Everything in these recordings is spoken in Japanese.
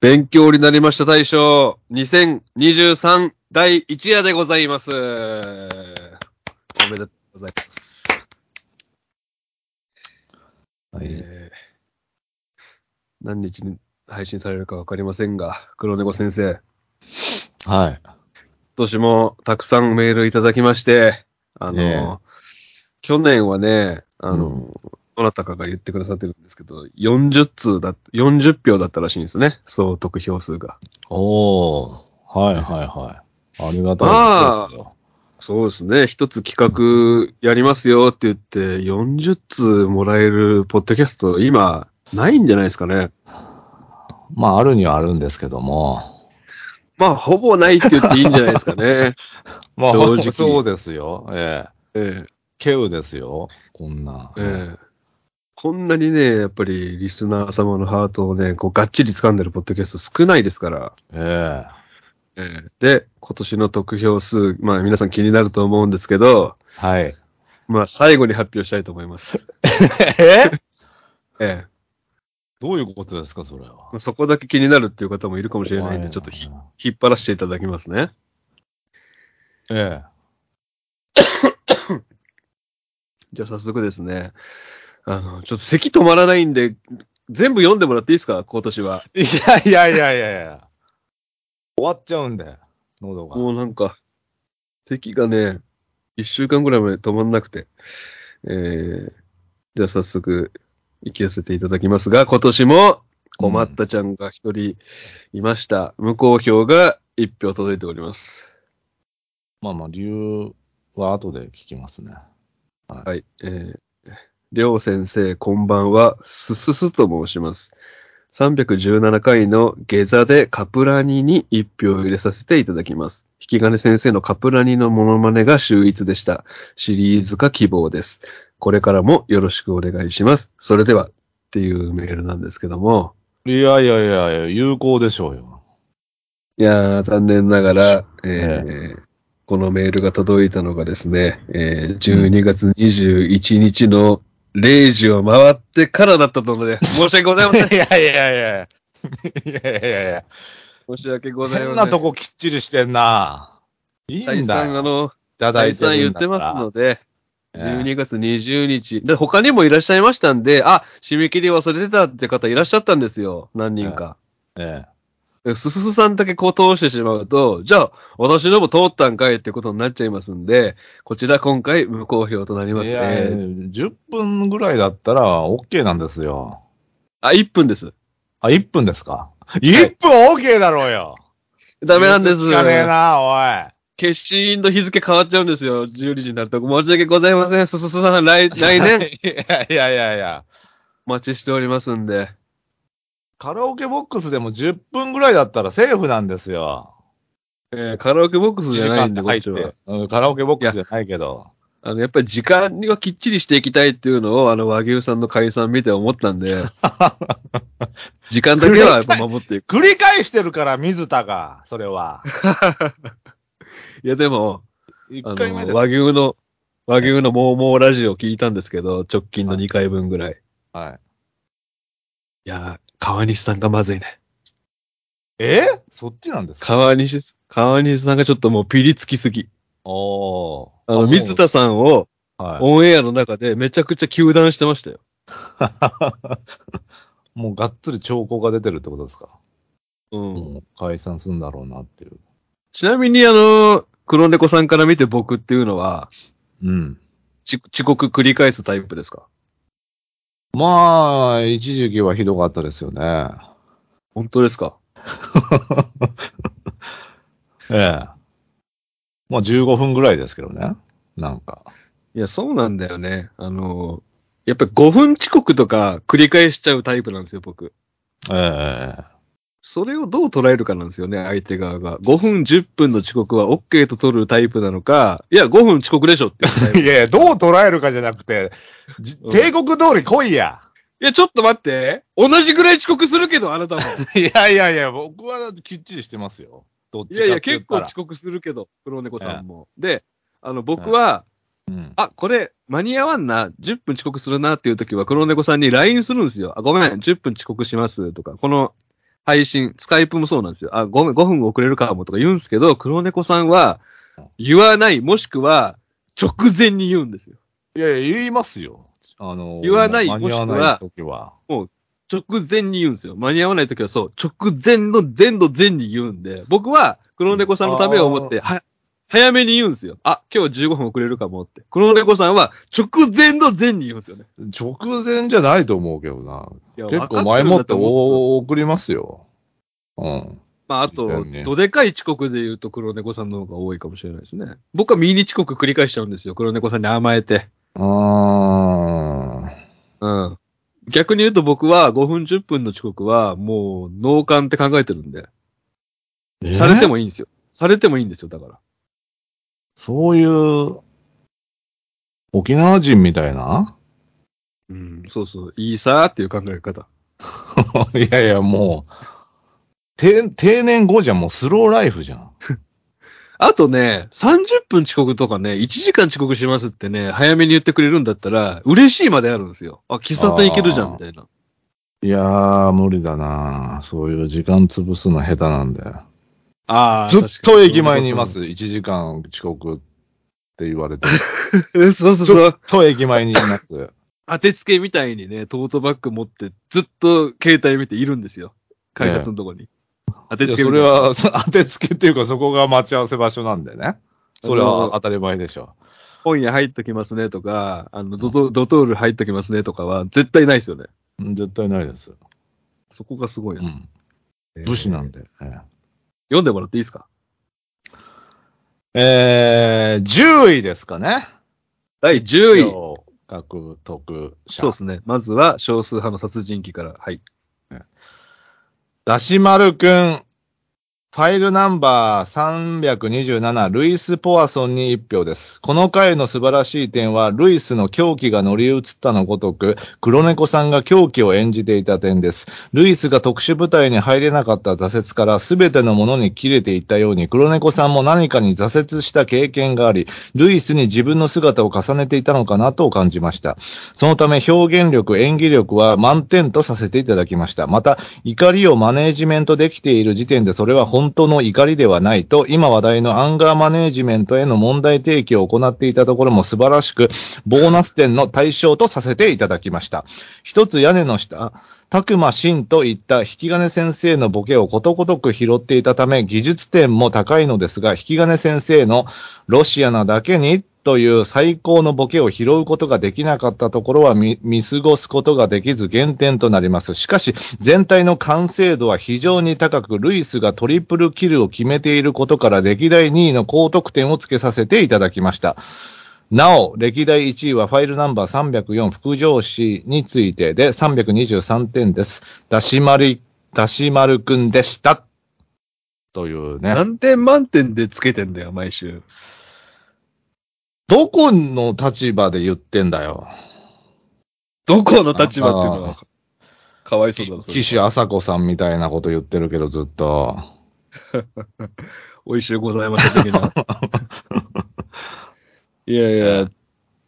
勉強になりました大賞2023第1夜でございます。おめでとうございます。はい。えー何日に配信されるかわかりませんが、黒猫先生、はい。今年もたくさんメールいただきまして、あの、ええ去年はね、あの、うんどなたかが言ってくださってるんですけど、40通だ、40票だったらしいんですね、総得票数が。おー。はいはいはい。ありがたいですよ。そうですね。一つ企画やりますよって言って、40通もらえるポッドキャスト、今、ないんじゃないですかね。まあ、あるにはあるんですけども。まあ、ほぼないって言っていいんじゃないですかね。まあ、正直そうですよ。えええケウですよ。こんな。えええこんなにね、やっぱりリスナー様のハートをね、こう、がっちり掴んでるポッドキャスト少ないですから。えええで、今年の得票数、まあ皆さん気になると思うんですけど、えはい。まあ最後に発表したいと思います。え？えどういうことですか、それは。えそこだけ気になるっていう方もいるかもしれないんで、ちょっとひ引っ張らせていただきますね。え じゃあ早速ですね。あの、ちょっと咳止まらないんで、全部読んでもらっていいですか？今年は。え。いやいやいやいやいや。終わっちゃうんで、喉が。もうなんか、咳がね、一週間ぐらいまで止まんなくて。えー、じゃあ早速、行き寄せていただきますが、今年も困ったちゃんが一人いました。無効票が一票届いております。まあまあ、理由は後で聞きますね。はい。えー、りょう先生、こんばんは。すすすと申します。317回の下座でカプラニに一票を入れさせていただきます。引き金先生のカプラニのモノマネが秀逸でした。シリーズ化希望です。これからもよろしくお願いします。それでは、っていうメールなんですけども。いやいやいやいや、有効でしょうよ。いやー、残念ながら、えーこのメールが届いたのがですね、えー12月21日の0時を回ってからだったので、申し訳ございません。いやいやいやいや。いやいやいや。申し訳ございません。変なとこきっちりしてんな。いい再んだ三、あよ。の、いただ再いてるん言ってますので、ええ12月20日。で、他にもいらっしゃいましたんで、あ、締め切り忘れてたって方いらっしゃったんですよ。何人か。えですすすさんだけこう通してしまうと、じゃあ、私のも通ったんかいってことになっちゃいますんで、こちら今回無効票となりますえいや、ね。10分ぐらいだったら OK なんですよ。あ、1分です。あ、1分ですか ?1 分 OK だろうよ。ダメなんです。聞かねえな、おい。決心と日付変わっちゃうんですよ。12時になると。申し訳ございません。すすすさん、来、来年、いやいやいやいや。お待ちしておりますんで。カラオケボックスでも10分ぐらいだったらセーフなんですよ。えーカラオケボックスじゃないんで、こっちは。うんカラオケボックスじゃないけど。あの、やっぱり時間にはきっちりしていきたいっていうのを、あの、和牛さんの解散見て思ったんで、時間だけはやっぱ守っていく。繰り返してるから、水田が、それは。いや、でも、一あの、回目です。和牛の、和牛のモーモーラジオ聞いたんですけど、直近の2回分ぐらい。はい。いやー、川西さんがまずいね。え？そっちなんですか？川西、川西さんがちょっともうピリつきすぎ。おー。あの、水田さんをはい。オンエアの中でめちゃくちゃ糾弾してましたよ。もうがっつり兆候が出てるってことですか、うん。もう解散するんだろうなっていう。ちなみにあの、黒猫さんから見て僕っていうのは、うん。ち遅刻繰り返すタイプですか？まあ、一時期はひどかったですよね。本当ですか？ええ。まあ15分ぐらいですけどね。なんか。いや、そうなんだよね。あの、やっぱり5分遅刻とか繰り返しちゃうタイプなんですよ、僕。ええそれをどう捉えるかなんですよね、相手側が。5分、10分の遅刻は OK と取るタイプなのか、いや、5分遅刻でしょって いやいや、どう捉えるかじゃなくて、じうん帝国通り来いや。いや、ちょっと待って。同じぐらい遅刻するけど、あなたも。いやいやいや、僕はきっちりしてますよ。どっちかいやいや、結構遅刻するけど、黒猫さんも。で、あの、僕は、うん。あ、これ、間に合わんな、10分遅刻するなっていう時は、黒猫さんに LINE するんですよ。あ、ごめん、10分遅刻しますとか、この配信、スカイプもそうなんですよ。あ、ごめん、5分遅れるかもとか言うんですけど、黒猫さんは言わない、もしくは直前に言うんですよ。いやいや、言いますよ。あの、言わないもしくは時は。直前に言うんですよ。間に合わないときはそう、直前の前の前に言うんで、僕は黒猫さんのためを思って、は、早めに言うんですよ。あ、今日15分遅れるかもって。黒猫さんは直前の前に言うんですよね。直前じゃないと思うけどな。結構前もって送りますよ。うん。まあ、あだとどでかい遅刻で言うと黒猫さんの方が多いかもしれないですね。僕はミニ遅刻繰り返しちゃうんですよ。黒猫さんに甘えて。あうん。逆に言うと僕は5分10分の遅刻はもう脳幹って考えてるんで、ー。されてももいいんですよ。されてもいいんですよ、だから。そういう、沖縄人みたいな？うん、そうそう。いいさーっていう考え方。いやいや、もう、定定年後じゃもうスローライフじゃん。あとね、30分遅刻とかね、1時間遅刻しますってね、早めに言ってくれるんだったら、嬉しいまであるんですよ。あ、喫茶店行けるじゃん、みたいな。いやー、無理だなそういう時間潰すの下手なんだよ。ああ。ずっと駅前にいま。す。1時間遅刻って言われて。そうそうずっそう。と駅前にいます。当てつけみたいにね、トートバッグ持って、ずっと携帯見ているんですよ。改札のとこに。当ていや、つけみたいなそれは、そ 当てつけっていうか、そこが待ち合わせ場所なんでね。それは当たり前でしょ。本屋入っときますねとか、あの、ドトドトール入っときますねとかは、絶対ないですよね。うん絶対ないです。そこがすごいうな。ん。武士なんで。で。ええ読んでもらっていいですか？えー、10位ですかね。第10位。要獲得者。そうですね。まずは少数派の殺人鬼から。はい。だしまるくん、ファイルナンバー327、ルイス・ポワソンに1票です。この回の素晴らしい点は、ルイスの狂気が乗り移ったのごとく、黒猫さんが狂気を演じていた点です。ルイスが特殊部隊に入れなかった挫折から全てのものに切れていったように、黒猫さんも何かに挫折した経験があり、ルイスに自分の姿を重ねていたのかなと感じました。そのため表現力、演技力は満点とさせていただきました。また、怒りをマネージメントできている時点でそれは本本当の怒りではないと、今話題のアンガーマネージメントへの問題提起を行っていたところも素晴らしく、ボーナス点の対象とさせていただきました。一つ屋根の下、たくましんといった引き金先生のボケをことごとく拾っていたため、技術点も高いのですが、引き金先生のロシアなだけにという最高のボケを拾うことができなかったところは見過ごすことができず減点となります。しかし、全体の完成度は非常に高く、ルイスがトリプルキルを決めていることから歴代2位の高得点をつけさせていただきました。なお、歴代1位はファイルナンバー304副上司についてで323点です。だしまる、だしまるくんでした。というね。何点満点でつけてんだよ、毎週。どこの立場で言ってんだよ。どこの立場っていうのはあ、かわいそうだろ、岸朝子さんみたいなこと言ってるけど、ずっと。美味しゅうございました的な。いやいや、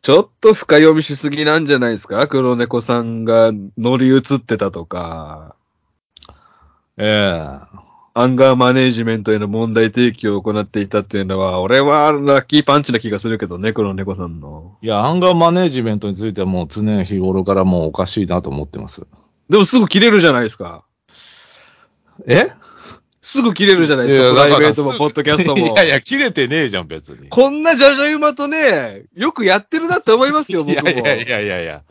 ちょっと深読みしすぎなんじゃないですか？黒猫さんが乗り移ってたとか、ええアンガーマネージメントへの問題提起を行っていたっていうのは、俺はラッキーパンチな気がするけどね、黒猫さんの。いや、アンガーマネージメントについてはもう常日頃からもうおかしいなと思ってます。でもすぐ切れるじゃないですか。え？すぐ切れるじゃないですか。プいやライベートも、ポッドキャストも。いやいや、切れてねえじゃん、別に。こんなじゃじゃ馬とね、よくやってるなって思いますよ、い僕も。やいやいやいやいや。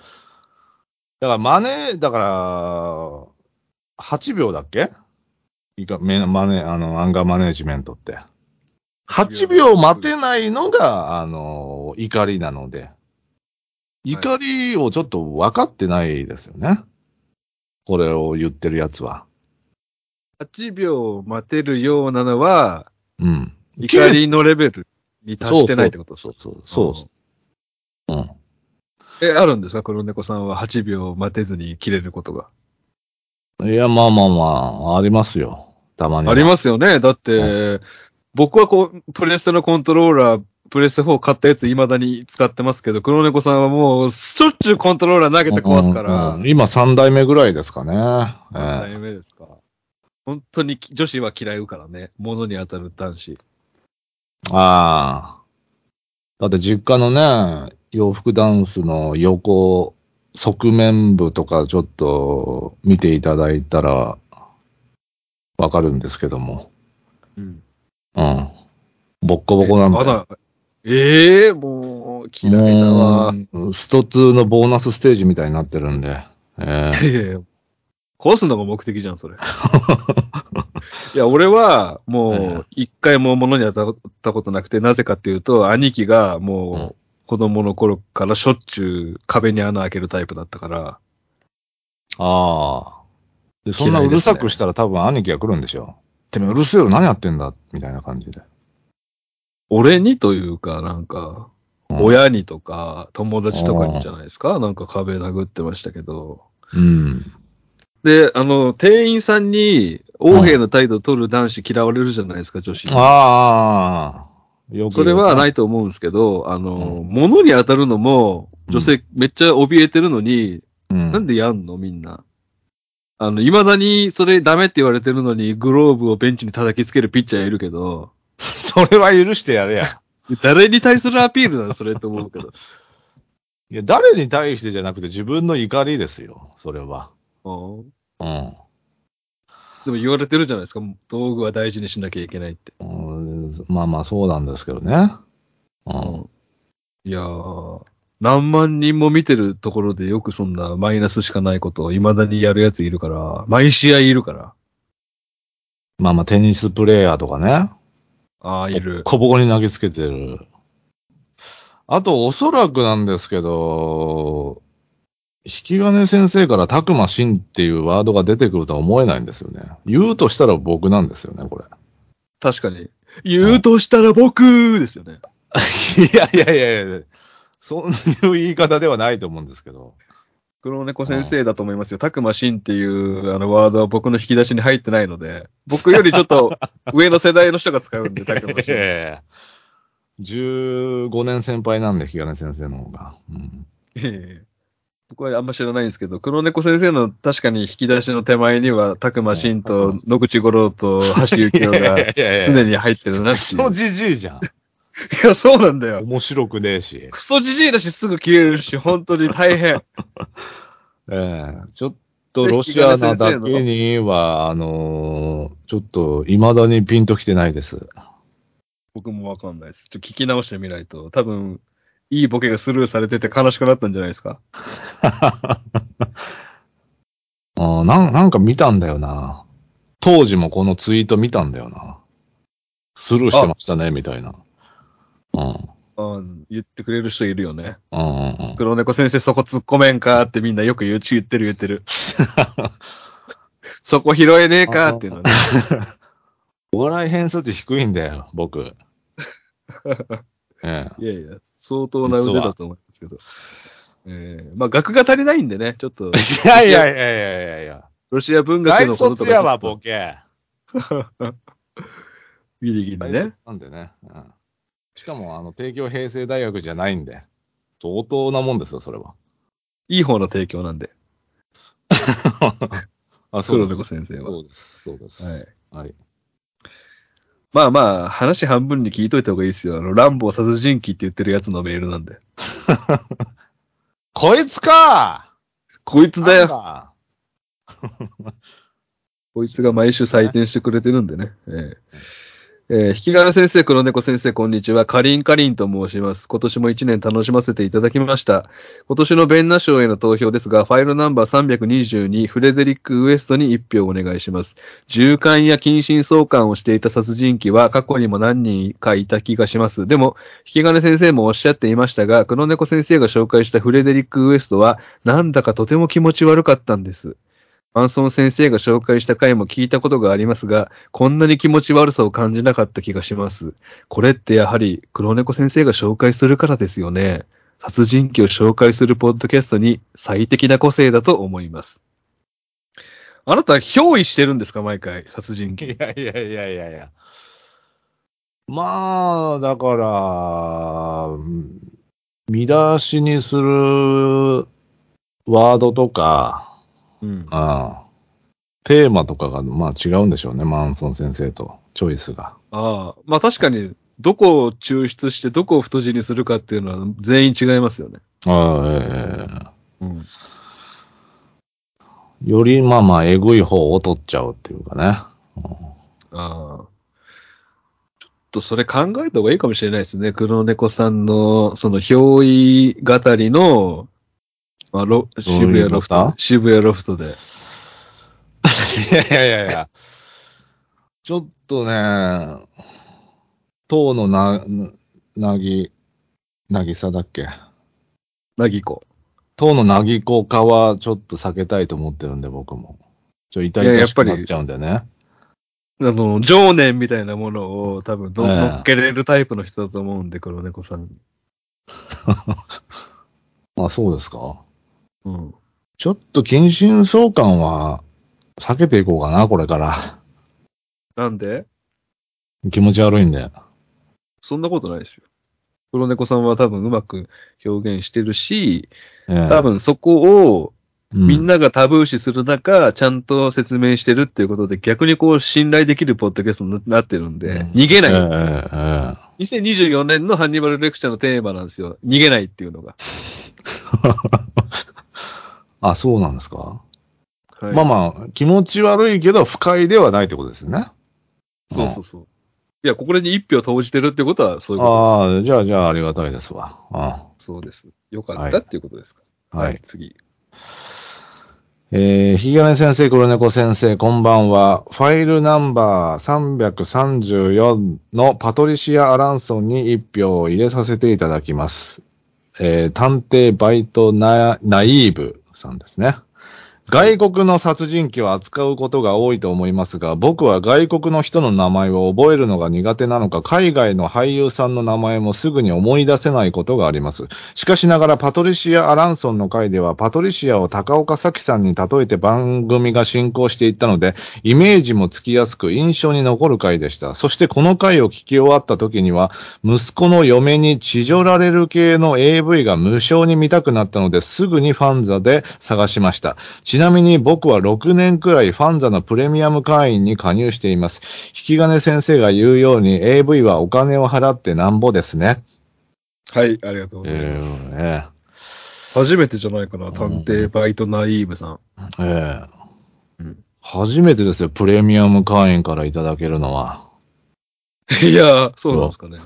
だから、マネー、だから、8秒だっけ？いいか、めマネー、あの、アンガーマネージメントって。8秒待てないのが、あの、怒りなので。怒りをちょっと分かってないですよね。これを言ってるやつは。8秒待てるようなのは、うん。怒りのレベルに達してないってことそうそう。そうそう。うん。え、あるんですか？黒猫さんは8秒待てずに切れることが。いや、まあまあまあ、ありますよ。たまには。ありますよね。だって、僕はこう、プレステのコントローラー、プレステ4買ったやつ未だに使ってますけど、黒猫さんはもう、しょっちゅうコントローラー投げて壊すから。うんうん今3代目ぐらいですかね。え何え代目ですか。本当に女子は嫌うからね。物に当たる男子。ああ。だって実家のね、洋服ダンスの横、側面部とかちょっと見ていただいたらわかるんですけども。うん。うん。ボッコボコなんだよ。まだ、ええもう、嫌いだわ。スト2のボーナスステージみたいになってるんで。ええいやいや壊すのが目的じゃん、それ。いや、俺は、もえう、一回も物に当たったことなくて、なぜかっていうと、兄貴がうんもう、子供の頃からしょっちゅう壁に穴開けるタイプだったから、ああ。で、そんなうるさくしたら多分兄貴が来るんでしょ。てめえうるせえよ、何やってんだみたいな感じで。俺にというか、なんか、うん親にとか、友達とかにじゃないですかなんか壁殴ってましたけど。うん。で、あの、店員さんに、横兵の態度を取る男子嫌われるじゃないですか、女子に。ああ。よくそれはないい。と思うんですけど、あの、うん物に当たるのも、女性めっちゃ怯えてるのに、うんなんでやんの？みんな。あの、未だにそれダメって言われてるのに、グローブをベンチに叩きつけるピッチャーいるけど、それは許してやれや。誰に対するアピールなのそれと思うけど。いや、誰に対してじゃなくて自分の怒りですよ。それは。うんうん。でも言われてるじゃないですか。道具は大事にしなきゃいけないって。うんまあまあそうなんですけどね。うん。いやー、何万人も見てるところでよくそんなマイナスしかないことを未だにやるやついるから、毎試合いるから。まあまあテニスプレイヤーとかね。ああ、いる。小ボコに投げつけてる。あと、おそらくなんですけど、引き金先生からたくましんっていうワードが出てくるとは思えないんですよね。言うとしたら僕なんですよね、これ。確かに。言うとしたら僕ですよね。いやいやいやいや、そういう言い方ではないと思うんですけど。黒猫先生だと思いますよ。たくましんっていうあのワードは僕の引き出しに入ってないので、僕よりちょっと 上の世代の人が使うんで、たくましん。ええ15年先輩なんで、引き金先生の方が。うんええ僕はあんま知らないんですけど、黒猫先生の確かに引き出しの手前には、たくましんと野口五郎と橋幸夫が常に入ってるなクっていじじいじゃん。いや、そうなんだよ。面白くねえし。クソじじいだしすぐ切れるし、本当に大変。ええちょっとロシアなだけには、あのーちょっと未だにピンときてないです。僕もわかんないです。ちょっと聞き直してみないと、多分、いいボケがスルーされてて悲しくなったんじゃないですか？あーなんなんか見たんだよな。当時もこのツイート見たんだよな。スルーしてましたね、みたいな。うん。うん、言ってくれる人いるよね。うんうんうん。黒猫先生そこ突っ込めんかってみんなよく言う言ってる言ってる。そこ拾えねえかっていうのね。お笑い偏差値低いんだよ、僕。ええ いやいや、相当な腕だと思いますけど。ええまあ、学が足りないんでね、ちょっと、いやいやいやいやいやいや。ロシア文学大のことと卒やわ、かちょっとボケ。ギリギリ大ね。卒なんでね。うん。しかも、あの、帝京平成大学じゃないんで。相当なもんですよ、それは。いい方の提供なんで、あ、黒です猫先生は。そうです、そうです。はい。まあまあ、話半分に聞いといた方がいいですよ。あの、乱暴殺人鬼って言ってるやつのメールなんで。こいつかこいつだなんよ。だ？こいつが毎週採点してくれてるんでね。えええー引き金先生、黒猫先生、こんにちは。かりんかりんと申します。今年も一年楽しませていただきました。今年のベンナ賞への投票ですが、ファイルナンバー322、フレデリック・ウエストに1票お願いします。重姦や近親相関をしていた殺人鬼は過去にも何人かいた気がします。でも、引き金先生もおっしゃっていましたが、黒猫先生が紹介したフレデリック・ウエストは、なんだかとても気持ち悪かったんです。アンソン先生が紹介した回も聞いたことがありますが、こんなに気持ち悪さを感じなかった気がします。これってやはり黒猫先生が紹介するからですよね。殺人鬼を紹介するポッドキャストに最適な個性だと思います。あなた、憑依してるんですか毎回、殺人鬼。いやいやいやいやいや。まあ、だから、見出しにするワードとか、うん。うん。テーマとかが、まあ違うんでしょうね、マンソン先生と、チョイスが。ああ、まあ確かに、どこを抽出してどこを太字にするかっていうのは全員違いますよね。ああ、ええうん。よりまあまあ、えぐい方を取っちゃうっていうかね。ああ。ちょっとそれ考えた方がいいかもしれないですね。黒猫さんの、その、憑依語りの、まあ、ロ渋谷ロフト渋谷ロフトで。いやいやいやいや。ちょっとね、当のな、なぎ、なぎさだっけ？なぎこ。当のなぎこ化はちょっと避けたいと思ってるんで、僕も。ちょ、痛々しくなっちゃうんだよね。あの、情念みたいなものを多分ど、ええ乗っけれるタイプの人だと思うんで、黒猫さん。あ、そうですか。うん。ちょっと近親相関は避けていこうかな、これから。なんで？気持ち悪いんで。そんなことないですよ。黒猫さんは多分うまく表現してるし、ええ多分そこをうみんながタブー視する中、ちゃんと説明してるっていうことで、逆にこう信頼できるポッドキャストになってるんで、うん逃げない、ええええ2024年のハンニバルレクチャーのテーマなんですよ。逃げないっていうのが。あ、そうなんですか？はい、まあまあ、気持ち悪いけど不快ではないってことですよね。そうそうそう。いや、ここに一票投じてるってことはそういうことでああ、じゃあ、じゃあありがたいですわ。あす。そうです。よかったっていうことですか。はい。次。えー、ひげね先生、黒猫先生、こんばんは。ファイルナンバー334のパトリシア・アランソンに一票を入れさせていただきます。えー、探偵バイトナナイーブさんですね。外国の殺人鬼を扱うことが多いと思いますが、僕は外国の人の名前を覚えるのが苦手なのか、海外の俳優さんの名前もすぐに思い出せないことがあります。しかしながら、パトリシア・アランソンの回では、パトリシアを高岡早紀さんに例えて番組が進行していったので、イメージもつきやすく印象に残る回でした。そしてこの回を聞き終わった時には、息子の嫁に地上られる系の AV が無償に見たくなったので、すぐにファンザで探しました。ちなみに僕は6年くらいファンザのプレミアム会員に加入しています。引き金先生が言うように AV はお金を払ってなんぼですね。はい、ありがとうございえます。ーえ初めてじゃないかな、探偵バイトナイーブさん。えええうん初めてですよ、プレミアム会員からいただけるのは。いや、そうなんですかね。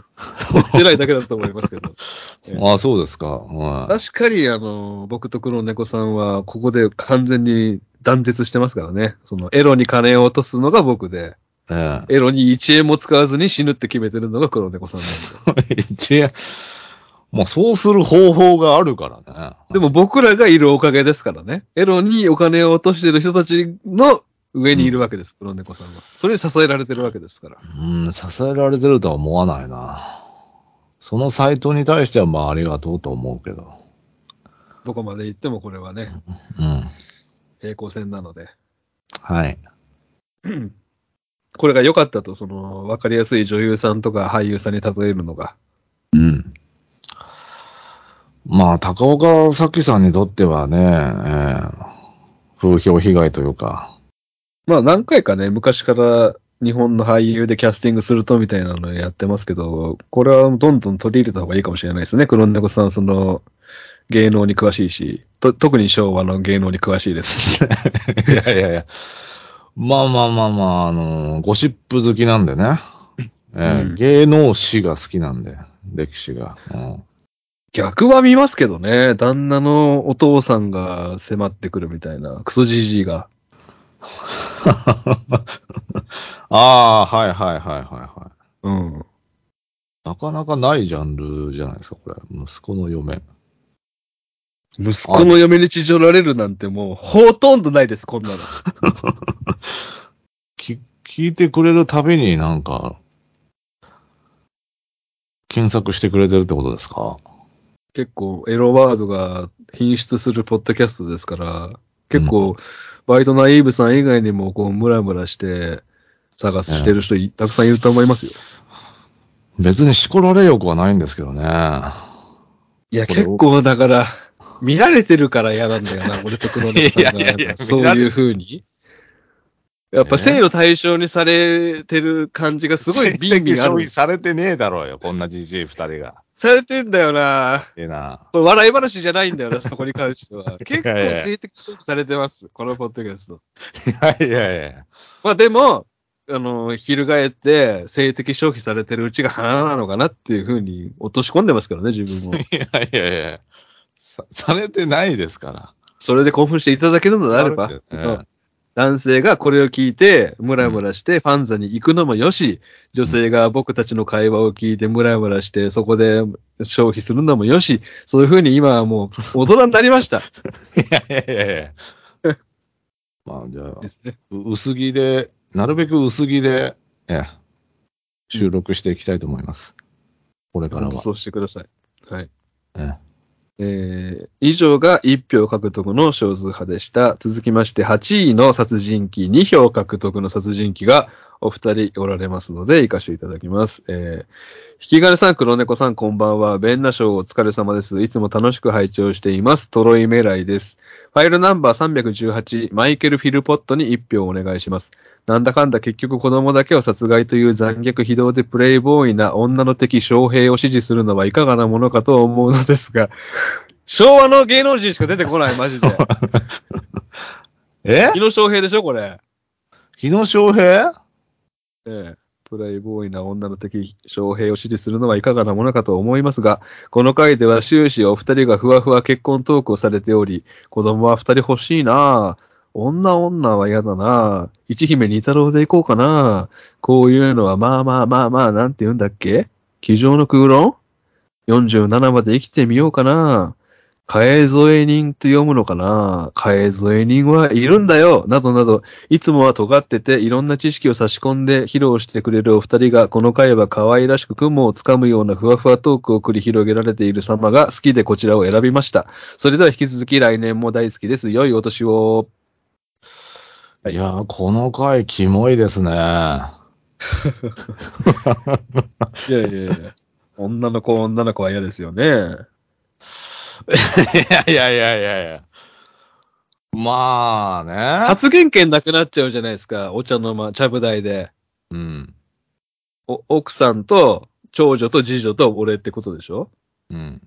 言ってないだけだと思いますけど。ええああ、そうですか。はい確かに、あの、僕と黒猫さんは、ここで完全に断絶してますからね。その、エロに金を落とすのが僕で、ええエロに1円も使わずに死ぬって決めてるのが黒猫さんなんで。一円、まあそうする方法があるからね。でも僕らがいるおかげですからね。エロにお金を落としてる人たちの上にいるわけです、黒猫さんは。それに支えられてるわけですから。うん、支えられてるとは思わないな。そのサイトに対してはまあありがとうと思うけど。どこまで行ってもこれはね、うん。平行線なので。はい。これが良かったと、その、わかりやすい女優さんとか俳優さんに例えるのが。うん。まあ、高岡早紀さんにとってはね、ええ風評被害というか、まあ何回かね、昔から日本の俳優でキャスティングするとみたいなのやってますけど、これはどんどん取り入れた方がいいかもしれないですね。黒猫さん、その、芸能に詳しいし、と特に昭和の芸能に詳しいです。いやいやいや。まあまあまあまあ、あのゴシップ好きなんでね。ええうん芸能史が好きなんで、歴史が。うん逆は見ますけどね、旦那のお父さんが迫ってくるみたいな、クソじじいが。ああ、はいはいはいはいはうん。い。なかなかないジャンルじゃないですか、これ。息子の嫁。息子の嫁に地上られるなんてもう、ほとんどないです、こんなの。き聞いてくれるたびになんか、検索してくれてるってことですか？結構エロワードが品質するポッドキャストですから、結構、バイトナイーブさん以外にもこうムラムラして探してる人いたくさんいると思いますよ。別に叱られよくはないんですけどね。いや、結構だから、見られてるから嫌なんだよな、俺と黒猫さんが。そういう風に。やっぱ性の対象にされてる感じがすごい ビンビンある性的消費。されてねえだろうよ、こんなじじい二人が。されてんだよな。ええな。笑い話じゃないんだよな、そこに関しては。結構性的消費されてます、このポッドキャスト。いやいやいや。まあでも、あの、翻って性的消費されてるうちが花なのかなっていうふうに落とし込んでますからね、自分も。いやいやいや。さ、されてないですから。それで興奮していただけるのであれば、ええその男性がこれを聞いて、ムラムラしてファンザに行くのもよし、女性が僕たちの会話を聞いてムラムラして、そこで消費するのもよし、そういうふうに今はもう大人になりました。いやいやいやいや。まあじゃあ薄着で、なるべく薄着で、ええ、収録していきたいと思います。これからは。そうしてください。はい。えええー以上が1票獲得の少数派でした。続きまして8位の殺人鬼、2票獲得の殺人鬼がお二人おられますので、行かせていただきます。えー引き金さん、黒猫さん、こんばんは。ベンナ賞お疲れ様です。いつも楽しく拝聴しています。トロイメライです。ファイルナンバー318、マイケル・フィルポットに1票お願いします。なんだかんだ結局子供だけを殺害という残虐非道でプレイボーイな女の敵将兵を支持するのはいかがなものかと思うのですが、昭和の芸能人しか出てこない、マジで。え？日野翔平でしょ、これ。日野翔平？ええ。プレイボーイな女の敵将兵を支持するのはいかがなものかと思いますが、この回では終始お二人がふわふわ結婚トークをされており、子供は二人欲しいなぁ。女女は嫌だなぁ。一姫二太郎で行こうかなぁ。こういうのはまあまあまあまあ、なんて言うんだっけ？机上の空論 ?47 まで生きてみようかなぁ。替え添え人と読むのかな替え添え人はいるんだよなどなど、いつもは尖ってていろんな知識を差し込んで披露してくれるお二人が、この回は可愛らしく雲をつかむようなふわふわトークを繰り広げられている様が好きでこちらを選びました。それでは引き続き来年も大好きです。良いお年を。いやー、この回、キモいですね。いやいやいや。女の子、女の子は嫌ですよね。いやいやいやいや。まあね。発言権なくなっちゃうじゃないですか。お茶の間、茶舞台で。うん。お奥さんと、長女と次女と俺ってことでしょ？うん。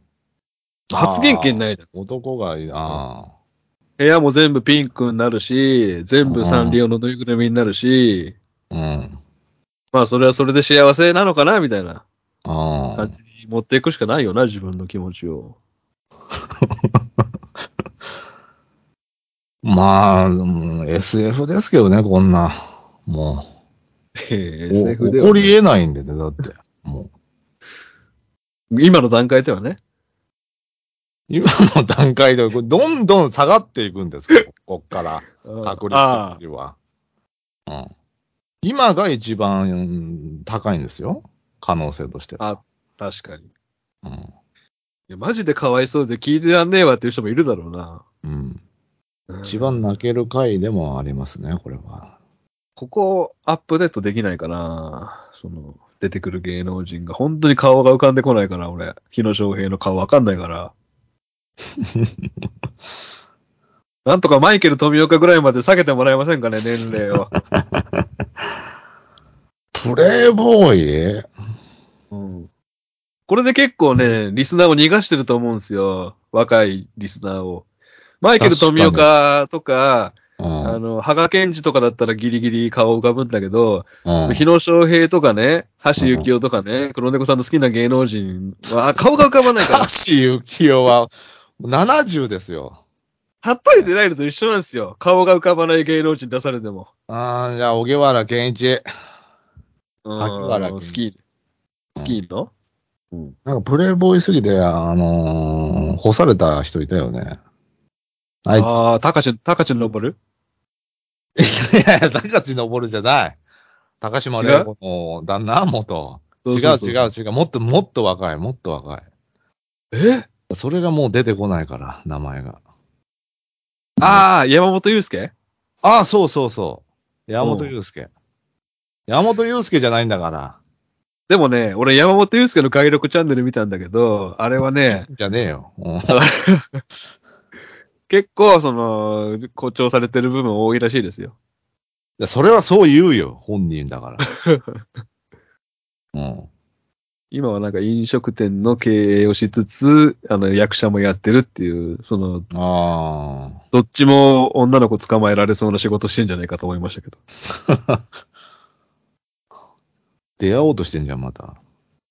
発言権ないじゃん。男がいいな。部屋も全部ピンクになるし、全部サンリオのぬいぐるみになるし、うん。まあそれはそれで幸せなのかなみたいなあ感じに持っていくしかないよな、自分の気持ちを。まあ、うん SF ですけどね、こんな。もええう。お SF で起こりは、得ないんでね、だって。もう。今の段階ではね。今の段階で、これどんどん下がっていくんですけど、こっから。確率あ的には。うん。今が一番うん高いんですよ。可能性として。ああ、確かに。いうん。や、マジでかわいそうで聞いてらんねえわっていう人もいるだろうな。うん。うん一番泣ける回でもありますね、これは。ここアップデートできないかなその、出てくる芸能人が本当に顔が浮かんでこないから、俺。日野翔平の顔わかんないから。なんとかマイケル富岡ぐらいまで下げてもらえませんかね、年齢を。プレイボーイ？うん。これで結構ね、リスナーを逃がしてると思うんですよ。若いリスナーを。マイケル富岡とか、うん。あの、羽賀健二とかだったらギリギリ顔浮かぶんだけど、うん日野翔平とかね、橋幸夫とかね、黒猫さんの好きな芸能人は、あ顔が浮かばないから。橋幸夫は70ですよ。はっとりでないのと一緒なんですよ。顔が浮かばない芸能人出されても。ああ、じゃあ、小木原健一。うん萩原健スキー、スキーの？なんかプレイボーイすぎて、あのー干された人いたよね。あいつ、ああ、高知、高知登るいやいや、高知登じゃない。高島玲子の旦那？元。違う違う違う。もっともっと若い、もっと若い。え？それがもう出てこないから、名前が。ああ、山本祐介？ああ、そうそうそう。山本祐介。山本祐介じゃないんだから。でもね、俺山本祐介の外録チャンネル見たんだけど、あれはね、じゃねえよ。うん 結構、その、誇張されてる部分多いらしいですよ。やそれはそう言うよ、本人だから。うん。今はなんか飲食店の経営をしつつ、あの、役者もやってるっていう、その、ああ。どっちも女の子捕まえられそうな仕事してんじゃないかと思いましたけど。出会おうとしてんじゃん、また。あ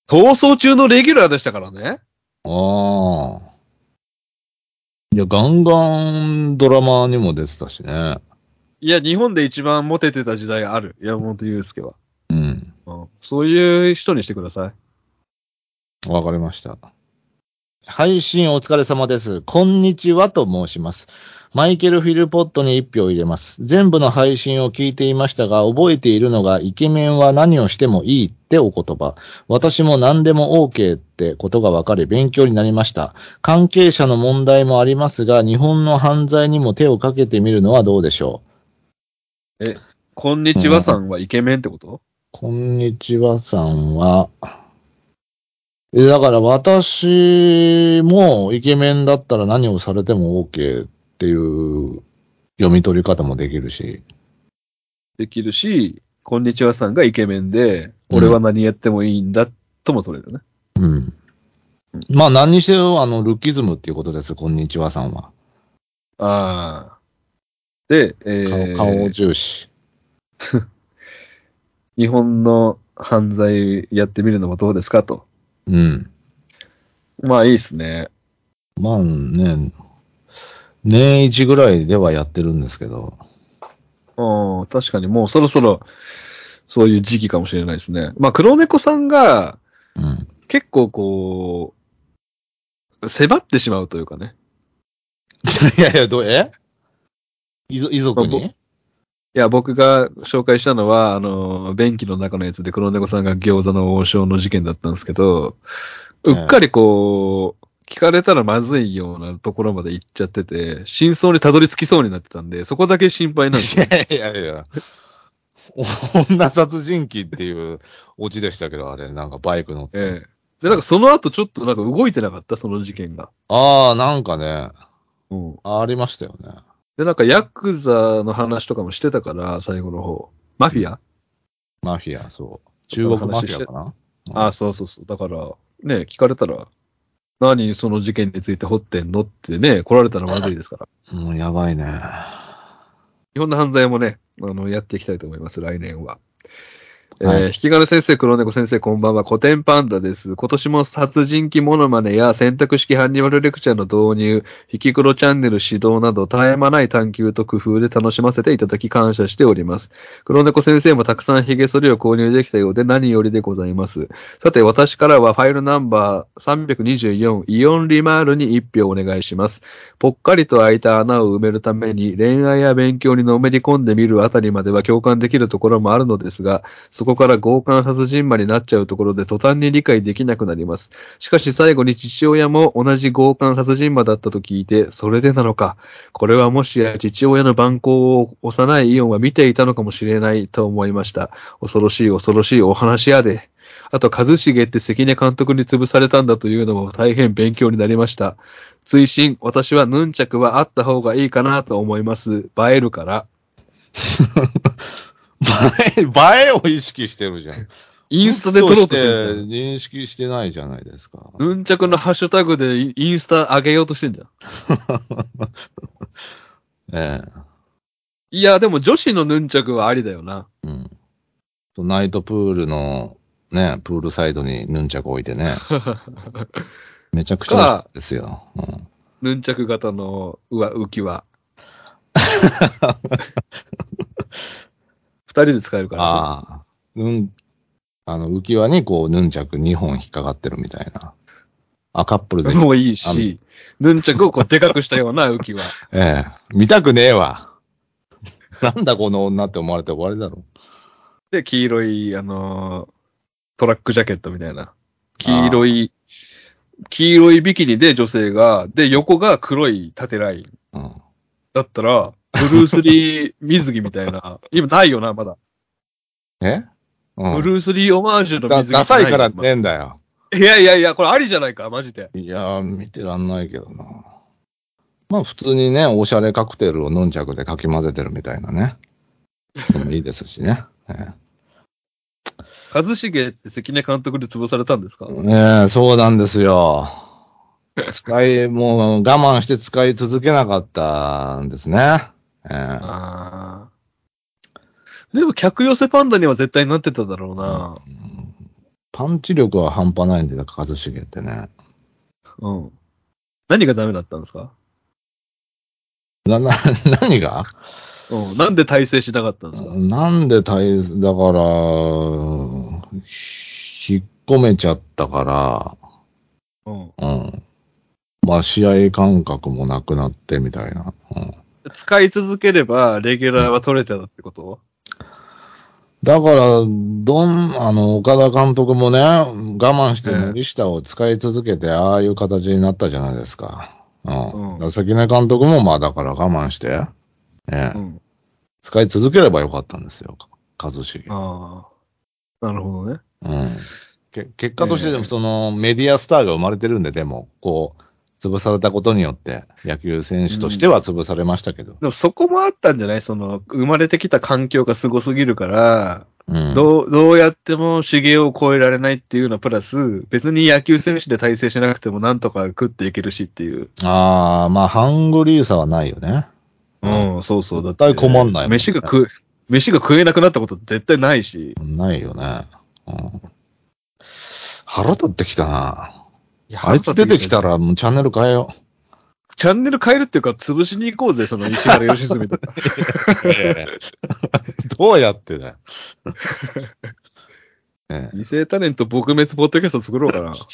逃走中のレギュラーでしたからね。あ。いや、ガンガンドラマにも出てたしね。いや、日本で一番モテてた時代ある。山本祐介は。うん。うん、そういう人にしてください。わかりました。配信お疲れ様です。こんにちはと申します。マイケル・フィルポットに一票入れます。全部の配信を聞いていましたが、覚えているのが、イケメンは何をしてもいいってお言葉。私も何でも OK ってことが分かり、勉強になりました。関係者の問題もありますが、日本の犯罪にも手をかけてみるのはどうでしょうこんにちはさんはイケメンってこと、こんにちはさんは、え、だから私もイケメンだったら何をされても OK っていう読み取り方もできるし。できるし、こんにちはさんがイケメンで、うん俺は何やってもいいんだとも取れるね。うん。まあ何にせよ、あの、ルッキズムっていうことです、こんにちはさんは。ああ。で、え顔ー、顔重視。日本の犯罪やってみるのもどうですかと。うん。まあいいっすね。まあね、年一ぐらいではやってるんですけど。うん、確かにもうそろそろ、そういう時期かもしれないですね。まあ黒猫さんがうん。結構こう、迫ってしまうというかね。いやいや、どう、え？遺族遺族まあにいや、僕が紹介したのは、あの、便器の中のやつで黒猫さんが餃子の王将の事件だったんですけど、うっかりこう、聞かれたらまずいようなところまで行っちゃってて、真相にたどり着きそうになってたんで、そこだけ心配なんですよ。いやいやいや。女殺人鬼っていうオチでしたけど、あれ、なんかバイク乗って。ええ。で、なんかその後ちょっとなんか動いてなかった？その事件が。ああ、なんかね、うん。ありましたよね。で、なんかヤクザの話とかもしてたから、最後の方。マフィア、マフィア、そう。中国マフィアかな？ああ、そうそうそう。だから、ね、聞かれたら、何その事件について掘ってんの？ってね、来られたらまずいですから。も うやばいね。日本の犯罪もね、あの、やっていきたいと思います、来年は。えーはい引き金先生、黒猫先生、こんばんは。古典パンダです。今年も殺人鬼モノマネや選択式ハンニバルレクチャーの導入、引き黒チャンネル指導など、絶え間ない探求と工夫で楽しませていただき感謝しております。黒猫先生もたくさん髭剃りを購入できたようで何よりでございます。さて、私からはファイルナンバー324イオンリマールに1票お願いします。ぽっかりと開いた穴を埋めるために恋愛や勉強にのめり込んでみるあたりまでは共感できるところもあるのですが、そこから強姦殺人魔になっちゃうところで途端に理解できなくなります。しかし最後に父親も同じ強姦殺人魔だったと聞いて、それでなのか？これはもしや父親の蛮行を幼いイオンは見ていたのかもしれないと思いました。恐ろしい恐ろしいお話やで。あと、一茂って関根監督に潰されたんだというのも大変勉強になりました。追伸、私はヌンチャクはあった方がいいかなと思います。映えるから。映え、映えを意識してるじゃん。インスタで撮ろうとして。認識してないじゃないですか。ヌンチャクのハッシュタグでインスタ上げようとしてんじゃん。えいや、でも女子のヌンチャクはありだよな。えうんと。ナイトプールのね、プールサイドにヌンチャク置いてね。めちゃくちゃですよ。うんヌンチャク型のうわ浮き輪。二人で使えるから、ね。ああ。うん。あの、浮き輪にこう、ヌンチャク2本引っかかってるみたいな。あ、カップルで。もういいし、ヌンチャクをこうでかくしたような 浮き輪。ええ。見たくねえわ。なんだこの女って思われて終わりだろ。で、黄色い、あのートラックジャケットみたいな。黄色い、黄色いビキニで女性が、で、横が黒い縦ライン。うん。だったら、ブルース・リー水着みたいな。今ないよな、まだ。え？うん。ブルース・リーオマージュのだ水着。ダサいからねえんだよ。いやいやいや、これありじゃないか、マジで。いやー、見てらんないけどな。まあ普通にね、おしゃれカクテルをヌンチャクでかき混ぜてるみたいなね。でもいいですしね。え一茂って関根監督で潰されたんですか？えねえそうなんですよ。使い、もう我慢して使い続けなかったんですね。でも客寄せパンダには絶対なってただろうな。パンチ力は半端ないんで、一茂ってね。うん。何がダメだったんですか？な、な、何が？うん。なんで体制しなかったんですか？なんで大、だから、引っ込めちゃったかうん。ら、うん。まあ、試合感覚もなくなってみたいな。うん。使い続ければ、レギュラーは取れてたってこと？だから、どん、あの、岡田監督もね、我慢して森下を使い続けて、ああいう形になったじゃないですか。うん。うん関根監督も、まあ、だから我慢して、ええうん。使い続ければよかったんですよ、一茂。ああ。なるほどね。うん。け結果としてその、メディアスターが生まれてるんで、でも、こう、潰されたことによって、野球選手としては潰されましたけど。でもそこもあったんじゃない？その、生まれてきた環境がすごすぎるから、うん。どう、どうやっても修行を超えられないっていうのプラス、別に野球選手で体制しなくてもなんとか食っていけるしっていう。ああ、まあ、ハングリーさはないよね。うん、そうそう。だっ絶対困んないね飯が食う、飯が食えなくなったこと絶対ないし。ないよね。うん。腹立ってきたな。いやあいつ出てきた。ら、もうチャンネル変えよチャンネル変えるっていうか、潰しに行こうぜ、その石原良純とか。う。どうやってだよ。ね二世タレント撲滅ポッドキャスト作ろうかな。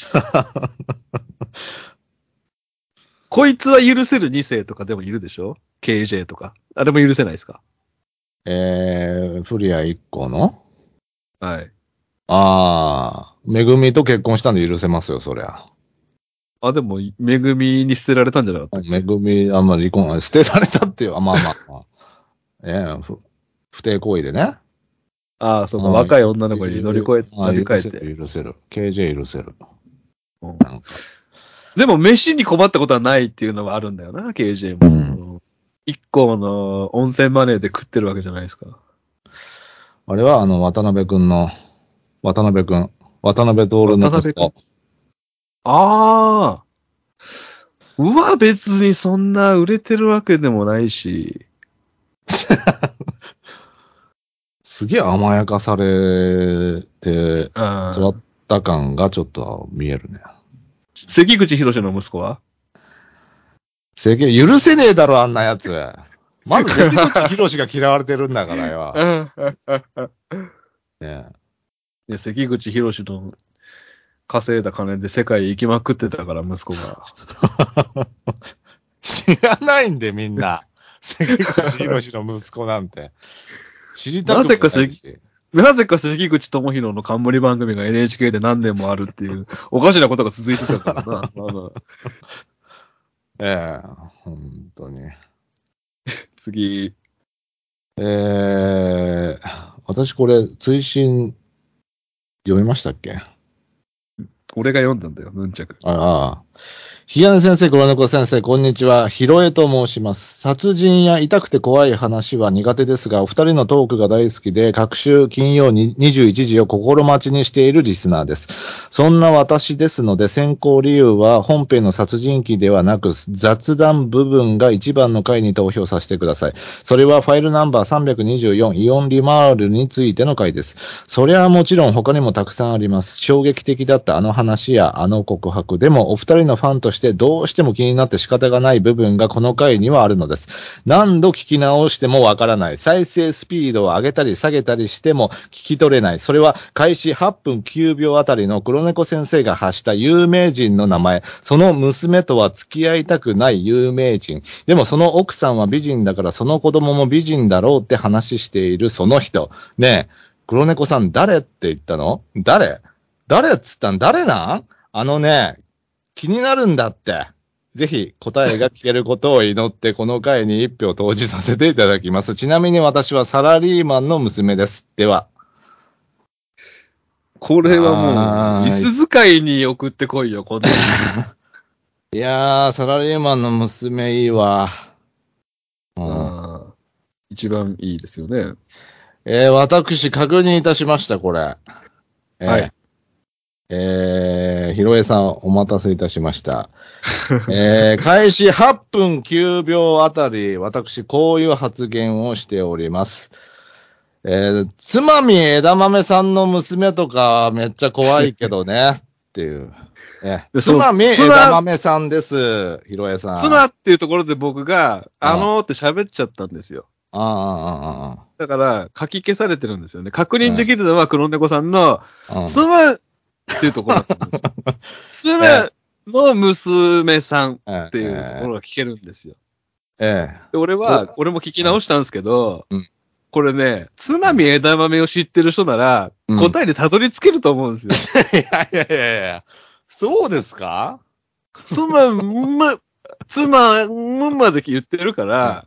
こいつは許せる二世とかでもいるでしょ ?KJ とか。あれも許せないですか？えー、フリア一個の？はい。ああ、めぐみと結婚したんで許せますよ、そりゃ。あ、でも、めぐみに捨てられたんじゃなかった？めぐみ、あんま離婚、捨てられたっていう、あまあまあまあ。ええふ不貞行為でね。ああ、そうか、ああ若い女の子に乗り越え、あ乗り換えて。許せる。KJ 許せる。うんでも、飯に困ったことはないっていうのはあるんだよな、KJ も。一個の温泉マネーで食ってるわけじゃないですか。あれは、あの、渡辺くんの、渡辺くん、渡辺徹の息渡子。ああ。うわ、別にそんな売れてるわけでもないし。すげえ甘やかされて、あ育った感がちょっと見えるね。関口博の息子は？せげえ、許せねえだろ、あんなやつ。まず、関口博が嫌われてるんだからよ。ねいや関口博の稼いだ金で世界行きまくってたから、息子が。知らないんで、みんな。関口博の息子なんて。知りたくもないし。なぜかなぜか関口智弘の冠番組が NHK で何年もあるっていう、おかしなことが続いてたからな。ええ本当に。次、ええ私これ、追伸、読みましたっけ？俺が読んだんだよ、ヌンチャク。ああ。ひやね先生、黒猫先生、こんにちは。ひろえと申します。殺人や痛くて怖い話は苦手ですが、お二人のトークが大好きで、各週金曜に21時を心待ちにしているリスナーです。そんな私ですので、選考理由は本編の殺人鬼ではなく、雑談部分が一番の回に投票させてください。それはファイルナンバー324イオンリマールについての回です。それはもちろん他にもたくさんあります。衝撃的だったあの話やあの告白でもお二人のファンとしてどうしても気になって仕方がない部分がこの回にはあるのです。何度聞き直してもわからない。再生スピードを上げたり下げたりしても聞き取れない。それは開始8分9秒あたりの黒猫先生が発した有名人の名前。その娘とは付き合いたくない有名人。でもその奥さんは美人だからその子供も美人だろうって話しているその人。ねえ、黒猫さん誰って言ったの？誰？誰っつったん？誰なん？あのね、気になるんだって。ぜひ答えが聞けることを祈ってこの回に一票投じさせていただきます。ちなみに私はサラリーマンの娘です。では。これはもう、椅子使いに送ってこいよ、この。いやー、サラリーマンの娘いいわ。うん一番いいですよね。えー、私、確認いたしました、これ。えーはい。えー、ひろえさん、お待たせいたしました。えー、開始8分9秒あたり、私、こういう発言をしております。えー、つまみ枝豆さんの娘とか、めっちゃ怖いけどね、っていう。えー、つまみつま枝豆さんです、ひろえさん。妻っていうところで僕が、あのーって喋っちゃったんですよ。ああ、ああ、あだから、書き消されてるんですよね。確認できるのは黒猫さんの、あ、ああ。妻っていうところだったんですよ。妻の娘さんっっていうところが聞けるんですよ。ええ。で俺は、俺も聞き直したんですけど、うんこれね、つまみ枝豆を知ってる人なら、うん答えにたどり着けると思うんですよ。いやいやいやいや、そうですか？妻、ま、妻、むまで言ってるから、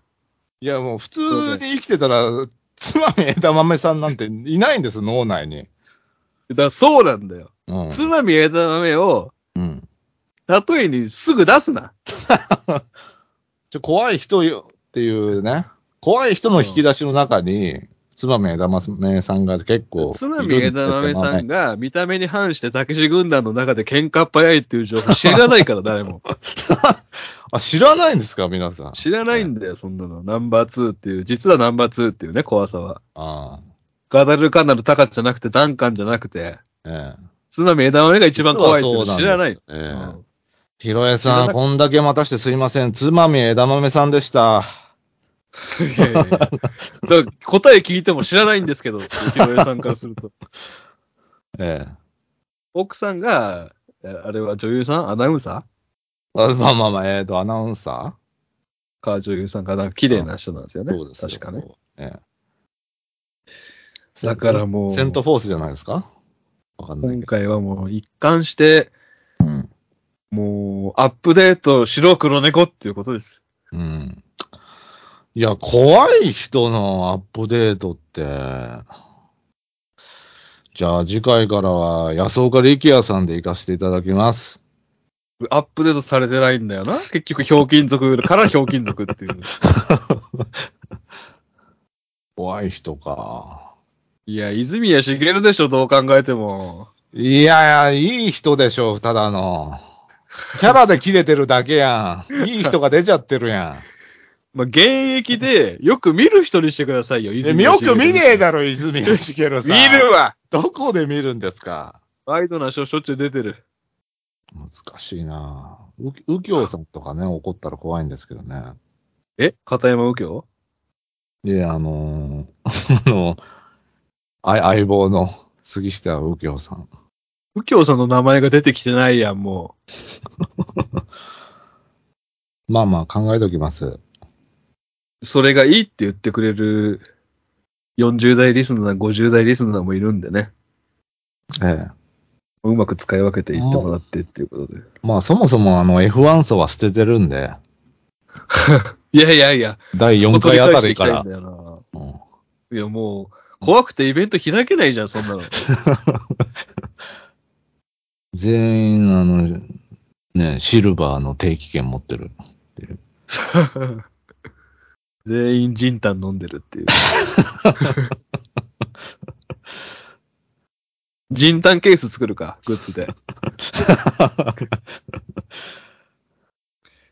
いや、もう普通に生きてたら、つまみ枝豆さんなんていないんです、脳内に。だそうなんだよ。うん。つまみ枝豆を、うん。例えにすぐ出すな。ちょ怖い人よっていうね、怖い人の引き出しの中に、つまみ枝豆さんが結構。つまみ枝豆さんが見た目に反してたけし軍団の中で喧嘩っ早いっていう情報知らないから 誰も。あ、知らないんですか、皆さん。知らないんだよ、そんなの。ナンバー2っていう、実はナンバー2っていうね、怖さは。ああ。ガダルカナルタカじゃなくて、ダンカンじゃなくて、ええ。つまみ枝豆が一番怖いって知らないよ。ええうんひろえさん、こんだけ待たしてすいません。つまみ枝豆さんでした。いやいや答え聞いても知らないんですけど、ひろえさんからすると。ええ。奥さんが、えあれは女優さん？アナウンサあまあまあまあ、えっ、と、アナウンサー？か女優さんかな？綺麗な人なんですよね。ーそうですよ。確かね。。ええ。だからもうセントフォースじゃないですか？わかんない。今回はもう一貫して、うん。もうアップデート白黒猫っていうことです。うん。いや、怖い人のアップデートって、じゃあ次回からは安岡力也さんで行かせていただきます。アップデートされてないんだよな。結局、ひょうきん族からひょうきん族っていう。怖い人か。いや、泉谷しげるでしょ、どう考えても。いやいや、いい人でしょ、ただの。キャラで切れてるだけやん。いい人が出ちゃってるや まあ、現役でよく見る人にしてくださいよ、ん。泉えよく見ねえだろ、泉谷しげるさん。見るわどこで見るんですか？ワイドなショーしょっちゅう出てる。難しいなう右京さんとかね、怒ったら怖いんですけどね。え片山右京？いや、あのー あの、あ相棒の杉下右京さん。右京さんの名前が出てきてないやん、も まあまあ考えときます。う。それがいいって言ってくれる40代リスナー、50代リスナーもいるんでね。ええ。うまく使い分けていってもらってっていうことで。まあそもそもあの F1 層は捨ててるんで、いやいやいや。第4回あたりから。いやもう、怖くてイベント開けないじゃん、そんなの。全員、あの、ね、シルバーの定期券持ってる。全員ジンタン飲んでるっていう。ジンタンケース作るか、グッズで。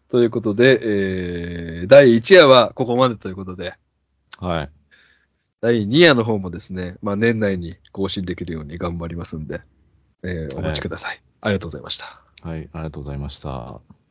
ということで、えー、第1夜はここまでということで、はい。第2夜の方もですね、まあ年内に更新できるように頑張りますんで、えー、お待ちください。ありがとうございました。はい、ありがとうございました。